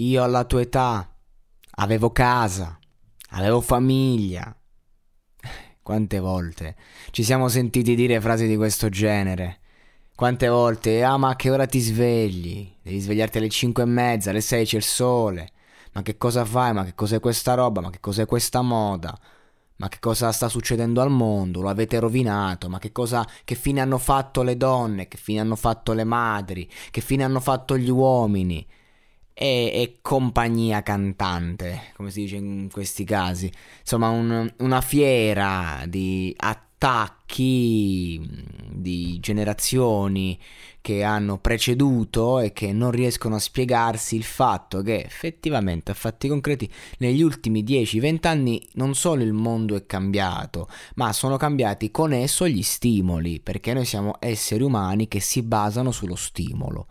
Io alla tua età avevo casa, avevo famiglia. Quante volte ci siamo sentiti dire frasi di questo genere? Quante volte, ah ma a che ora ti svegli? Devi svegliarti alle 5 e mezza, alle 6 c'è il sole. Ma che cosa fai? Ma che cos'è questa roba? Ma che cos'è questa moda? Ma che cosa sta succedendo al mondo? Lo avete rovinato? Ma che cosa che fine hanno fatto le donne? Che fine hanno fatto le madri? Che fine hanno fatto gli uomini? E, e, compagnia cantante, come si dice in questi casi. Insomma, un, una fiera di attacchi di generazioni che hanno preceduto e che non riescono a spiegarsi il fatto che effettivamente a fatti concreti negli ultimi 10-20 anni non solo il mondo è cambiato, ma sono cambiati con esso gli stimoli, perché noi siamo esseri umani che si basano sullo stimolo.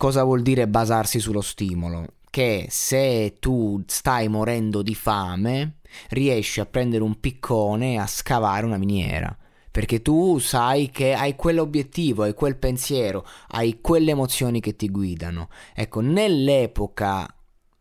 Cosa vuol dire basarsi sullo stimolo? Che se tu stai morendo di fame, riesci a prendere un piccone e a scavare una miniera. Perché tu sai che hai quell'obiettivo, hai quel pensiero, hai quelle emozioni che ti guidano. Ecco, nell'epoca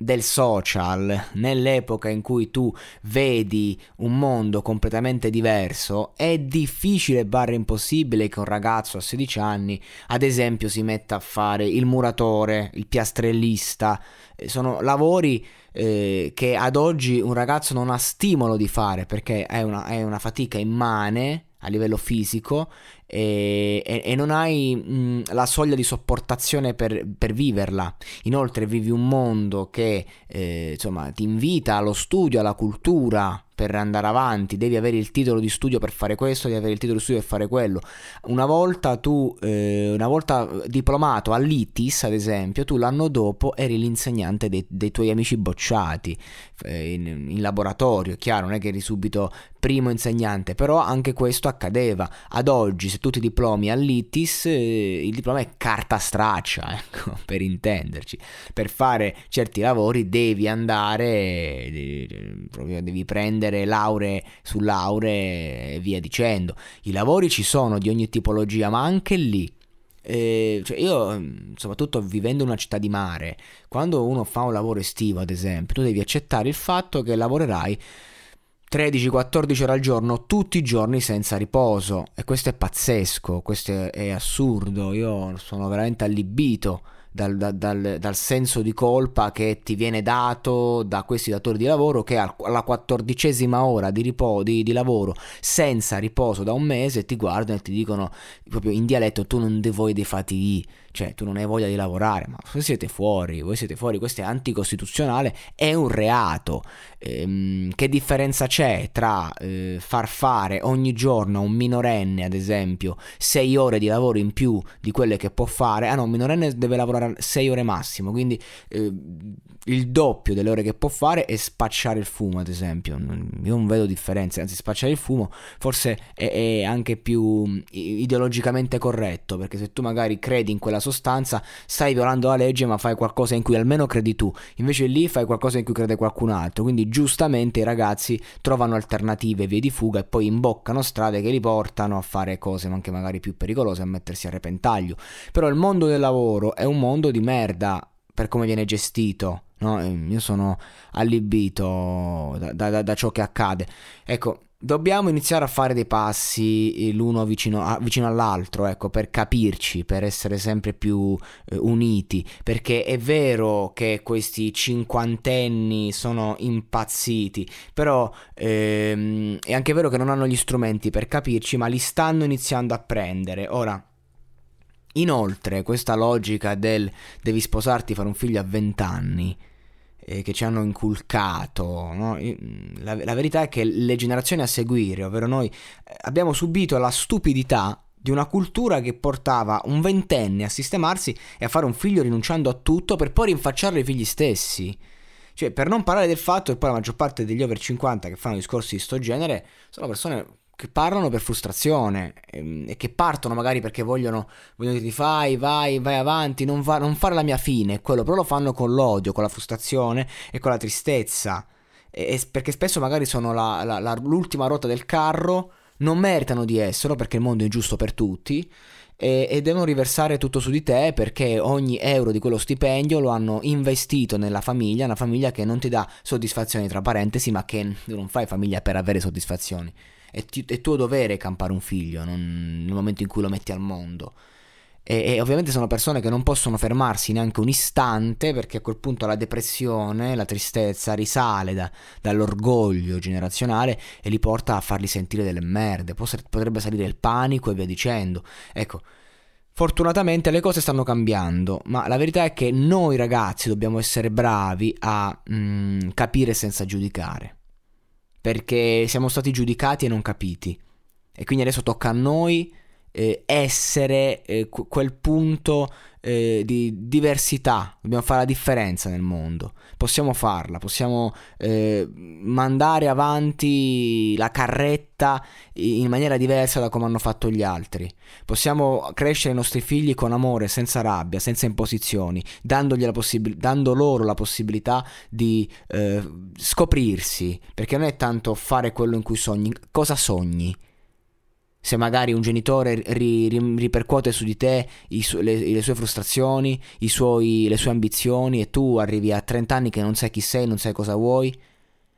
del social, nell'epoca in cui tu vedi un mondo completamente diverso, è difficile barra impossibile che un ragazzo a 16 anni, ad esempio, si metta a fare il muratore, il piastrellista. Eh, sono lavori eh, che ad oggi un ragazzo non ha stimolo di fare perché è una, è una fatica immane a livello fisico e, e, e non hai mh, la soglia di sopportazione per, per, viverla. Inoltre vivi un mondo che eh, insomma, ti invita allo studio, alla cultura, per andare avanti, devi avere il titolo di studio per fare questo, devi avere il titolo di studio per fare quello. Una volta tu, eh, una volta diplomato all'ITIS, ad esempio, tu l'anno dopo eri l'insegnante dei, dei tuoi amici bocciati eh, in, in, laboratorio, chiaro, non è che eri subito primo insegnante, però anche questo accadeva. Ad oggi, se tu ti diplomi all'ITIS, eh, il diploma è carta straccia, ecco, per intenderci. Per fare certi lavori devi andare, proprio devi prendere prendere lauree su lauree e via dicendo. I lavori ci sono di ogni tipologia, ma anche lì. Eh, cioè io, soprattutto vivendo in una città di mare, quando uno fa un lavoro estivo, ad esempio, tu devi accettare il fatto che lavorerai 13-14 ore al giorno, tutti i giorni senza riposo. E questo è pazzesco, questo è assurdo. Io sono veramente allibito dal, dal, dal, senso di colpa che ti viene dato da questi datori di lavoro che alla quattordicesima ora di, ripo, di, di, lavoro senza riposo da un mese ti guardano e ti dicono proprio in dialetto tu non dei fatichi cioè tu non hai voglia di lavorare, ma voi siete fuori, voi siete fuori, questo è anticostituzionale, è un reato. Ehm, che differenza c'è tra eh, far fare ogni giorno a un minorenne, ad esempio, 6 ore di lavoro in più di quelle che può fare? Ah no, un minorenne deve lavorare 6 ore massimo, quindi eh, il doppio delle ore che può fare è spacciare il fumo, ad esempio. Io non vedo differenze, anzi spacciare il fumo forse è, è anche più ideologicamente corretto, perché se tu magari credi in quella quella sostanza, stai violando la legge ma fai qualcosa in cui almeno credi tu, invece lì fai qualcosa in cui crede qualcun altro, quindi giustamente i ragazzi trovano alternative, vie di fuga e poi imboccano strade che li portano a fare cose anche magari più pericolose, a mettersi a repentaglio. Però il mondo del lavoro è un mondo di merda per come viene gestito, no? Io sono allibito da, da, da ciò che accade. Ecco, dobbiamo iniziare a fare dei passi eh, l'uno vicino, a, vicino all'altro, ecco, per capirci, per essere sempre più eh, uniti, perché è vero che questi cinquantenni sono impazziti, però ehm, è anche vero che non hanno gli strumenti per capirci, ma li stanno iniziando a prendere. Ora, inoltre, questa logica del devi sposarti, fare un figlio a vent'anni, eh, che ci hanno inculcato. No? La, la, verità è che le generazioni a seguire, ovvero noi, eh, abbiamo subito la stupidità di una cultura che portava un ventenne a sistemarsi e a fare un figlio rinunciando a tutto per poi rinfacciarlo ai figli stessi. Cioè, per non parlare del fatto che poi la maggior parte degli over 50 che fanno discorsi di sto genere sono persone che parlano per frustrazione ehm, e, che partono magari perché vogliono, vogliono dire vai, vai, vai avanti, non, va, non, fare la mia fine, quello però lo fanno con l'odio, con la frustrazione e con la tristezza, e, e perché spesso magari sono la, la, la, l'ultima ruota del carro, non meritano di esserlo perché il mondo è ingiusto per tutti e, e, devono riversare tutto su di te perché ogni euro di quello stipendio lo hanno investito nella famiglia, una famiglia che non ti dà soddisfazioni tra parentesi, ma che non fai famiglia per avere soddisfazioni è, ti, è tuo dovere campare un figlio non, nel momento in cui lo metti al mondo. E, e, ovviamente sono persone che non possono fermarsi neanche un istante perché a quel punto la depressione, la tristezza risale da, dall'orgoglio generazionale e li porta a farli sentire delle merde. Potrebbe salire il panico e via dicendo. Ecco, fortunatamente le cose stanno cambiando, ma la verità è che noi ragazzi dobbiamo essere bravi a mm, capire senza giudicare perché siamo stati giudicati e non capiti. E quindi adesso tocca a noi eh, essere eh, quel punto eh, di diversità, dobbiamo fare la differenza nel mondo, possiamo farla, possiamo eh, mandare avanti la carretta in maniera diversa da come hanno fatto gli altri, possiamo crescere i nostri figli con amore, senza rabbia, senza imposizioni, la possib- dando loro la possibilità di eh, scoprirsi, perché non è tanto fare quello in cui sogni, cosa sogni se magari un genitore ri, ri, ripercuote su di te su, le, le, sue frustrazioni, suoi, le sue ambizioni e tu arrivi a 30 anni che non sai chi sei, non sai cosa vuoi,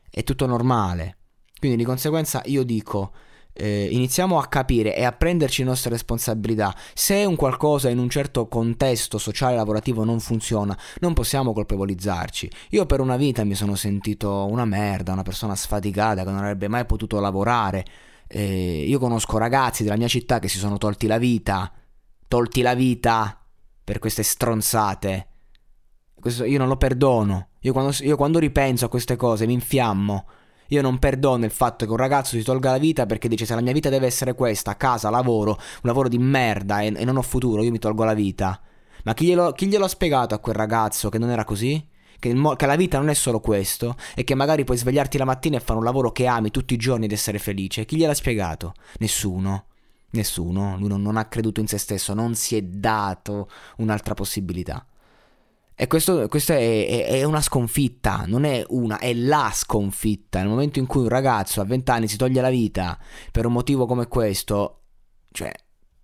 è tutto normale. Quindi di conseguenza io dico, eh, iniziamo a capire e a prenderci le nostre responsabilità. Se un qualcosa in un certo contesto sociale lavorativo non funziona, non possiamo colpevolizzarci. Io per una vita mi sono sentito una merda, una persona sfaticata che non avrebbe mai potuto lavorare eh, io conosco ragazzi della mia città che si sono tolti la vita, tolti la vita per queste stronzate. Questo io non lo perdono. Io quando, io quando ripenso a queste cose mi infiammo. Io non perdono il fatto che un ragazzo si tolga la vita perché dice se la mia vita deve essere questa, casa, lavoro, un lavoro di merda e, e non ho futuro, io mi tolgo la vita. Ma chi glielo, chi glielo ha spiegato a quel ragazzo che non era così? Che, mo- che, la vita non è solo questo e che magari puoi svegliarti la mattina e fare un lavoro che ami tutti i giorni ed essere felice. Chi gliel'ha spiegato? Nessuno. Nessuno. Lui non, non ha creduto in se stesso, non si è dato un'altra possibilità. E questo, questo è, è, è, una sconfitta, non è una, è la sconfitta. Nel momento in cui un ragazzo a 20 anni si toglie la vita per un motivo come questo, cioè,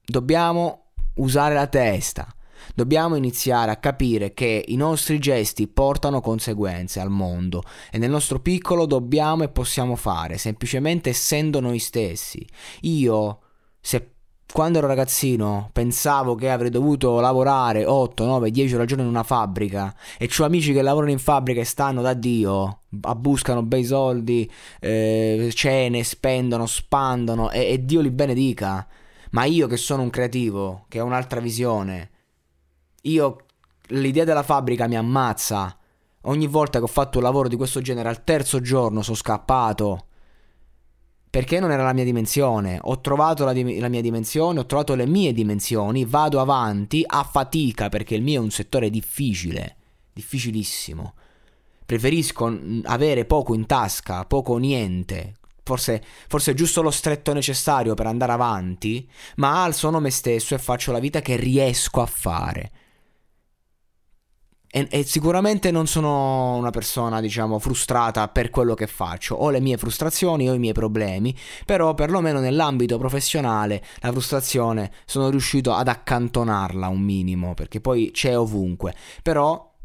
dobbiamo usare la testa. Dobbiamo iniziare a capire che i nostri gesti portano conseguenze al mondo e nel nostro piccolo dobbiamo e possiamo fare, semplicemente essendo noi stessi. Io, se quando ero ragazzino pensavo che avrei dovuto lavorare 8, 9, 10 ore al giorno in una fabbrica e ho amici che lavorano in fabbrica e stanno da Dio, abbuscano bei soldi, eh, cene, spendono, spandono e, e Dio li benedica. Ma io che sono un creativo, che ho un'altra visione, io l'idea della fabbrica mi ammazza. Ogni volta che ho fatto un lavoro di questo genere al terzo giorno sono scappato. Perché non era la mia dimensione. Ho trovato la, di- la, mia dimensione, ho trovato le mie dimensioni, vado avanti a fatica perché il mio è un settore difficile, difficilissimo. Preferisco avere poco in tasca, poco o niente. Forse, forse è giusto lo stretto necessario per andare avanti, ma sono me stesso e faccio la vita che riesco a fare. E, e, sicuramente non sono una persona, diciamo, frustrata per quello che faccio. Ho le mie frustrazioni, ho i miei problemi, però perlomeno nell'ambito professionale la frustrazione sono riuscito ad accantonarla un minimo, perché poi c'è ovunque. Però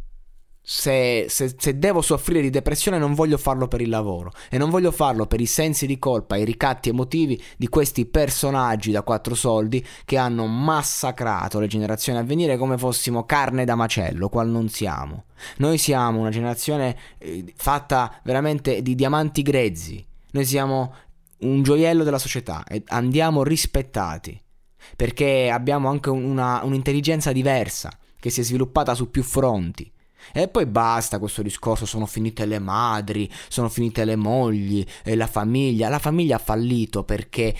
Se, se, se, devo soffrire di depressione non voglio farlo per il lavoro e non voglio farlo per i sensi di colpa i ricatti emotivi di questi personaggi da quattro soldi che hanno massacrato le generazioni a venire come fossimo carne da macello, qual non siamo. Noi siamo una generazione eh, fatta veramente di diamanti grezzi, noi siamo un gioiello della società e andiamo rispettati perché abbiamo anche una, un'intelligenza diversa che si è sviluppata su più fronti. E poi basta questo discorso, sono finite le madri, sono finite le mogli, e la famiglia. La famiglia ha fallito perché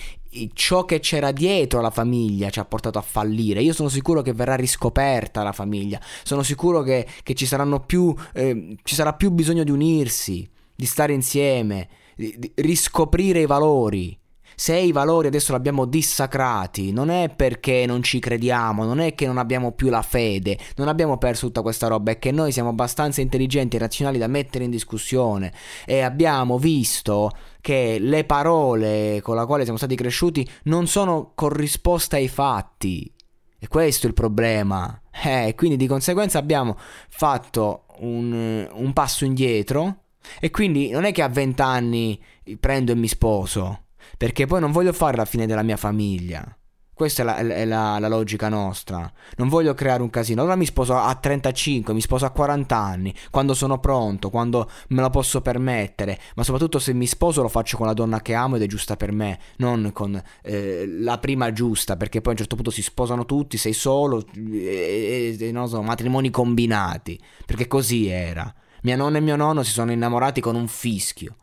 ciò che c'era dietro la famiglia ci ha portato a fallire. Io sono sicuro che verrà riscoperta la famiglia, sono sicuro che, che ci, più, eh, ci sarà più bisogno di unirsi, di stare insieme, di, di riscoprire i valori. Se i valori adesso li abbiamo dissacrati, non è perché non ci crediamo, non è che non abbiamo più la fede, non abbiamo perso tutta questa roba, è che noi siamo abbastanza intelligenti e razionali da mettere in discussione e abbiamo visto che le parole con le quali siamo stati cresciuti non sono corrisposte ai fatti. E questo è il problema. Eh, quindi di conseguenza abbiamo fatto un, un passo indietro e quindi non è che a vent'anni prendo e mi sposo perché poi non voglio fare la fine della mia famiglia. Questa è, la, è la, la, logica nostra. Non voglio creare un casino. Allora mi sposo a 35, mi sposo a 40 anni, quando sono pronto, quando me lo posso permettere. Ma soprattutto se mi sposo lo faccio con la donna che amo ed è giusta per me, non con eh, la prima giusta, perché poi a un certo punto si sposano tutti, sei solo, e, e, non so, matrimoni combinati. Perché così era. Mia nonna e mio nonno si sono innamorati con un fischio.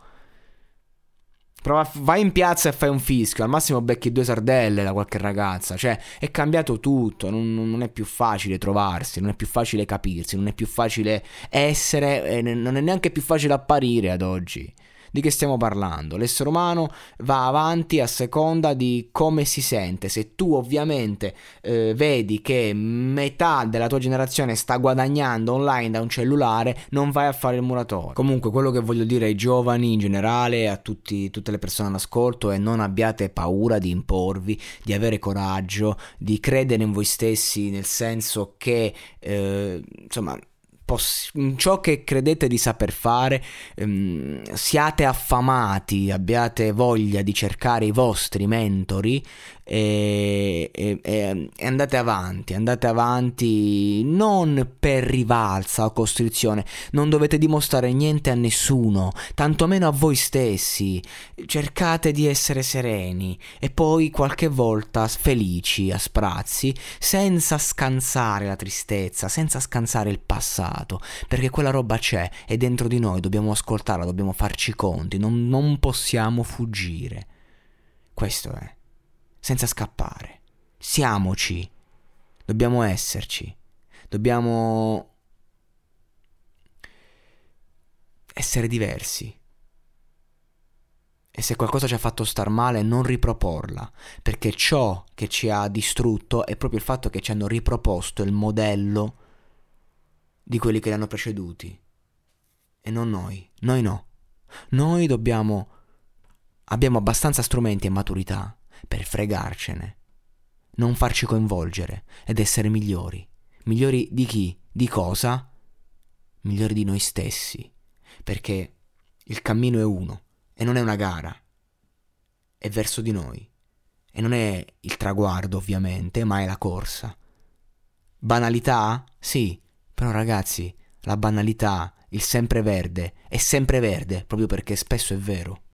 Prova, vai in piazza e fai un fischio, al massimo becchi due sardelle da qualche ragazza, cioè è cambiato tutto, non, non, è più facile trovarsi, non è più facile capirsi, non è più facile essere, e non è neanche più facile apparire ad oggi. Di che stiamo parlando? L'essere umano va avanti a seconda di come si sente. Se tu ovviamente eh, vedi che metà della tua generazione sta guadagnando online da un cellulare, non vai a fare il muratore. Comunque quello che voglio dire ai giovani in generale, a tutti, tutte le persone all'ascolto, è non abbiate paura di imporvi, di avere coraggio, di credere in voi stessi, nel senso che eh, insomma poss- ciò che credete di saper fare, ehm, siate affamati, abbiate voglia di cercare i vostri mentori e, e, e, andate avanti, andate avanti non per rivalsa o costrizione, non dovete dimostrare niente a nessuno, tantomeno a voi stessi, cercate di essere sereni e poi qualche volta felici a sprazzi, senza scansare la tristezza, senza scansare il passato, perché quella roba c'è e dentro di noi dobbiamo ascoltarla, dobbiamo farci conti, non, non possiamo fuggire. Questo è senza scappare. Siamoci. Dobbiamo esserci. Dobbiamo essere diversi. E se qualcosa ci ha fatto star male, non riproporla, perché ciò che ci ha distrutto è proprio il fatto che ci hanno riproposto il modello di quelli che li hanno preceduti. E non noi. Noi no. Noi dobbiamo... abbiamo abbastanza strumenti e maturità per fregarcene, non farci coinvolgere ed essere migliori. Migliori di chi? Di cosa? Migliori di noi stessi, perché il cammino è uno e non è una gara, è verso di noi. E non è il traguardo, ovviamente, ma è la corsa. Banalità? Sì, però ragazzi, la banalità, il sempreverde, è sempreverde proprio perché spesso è vero.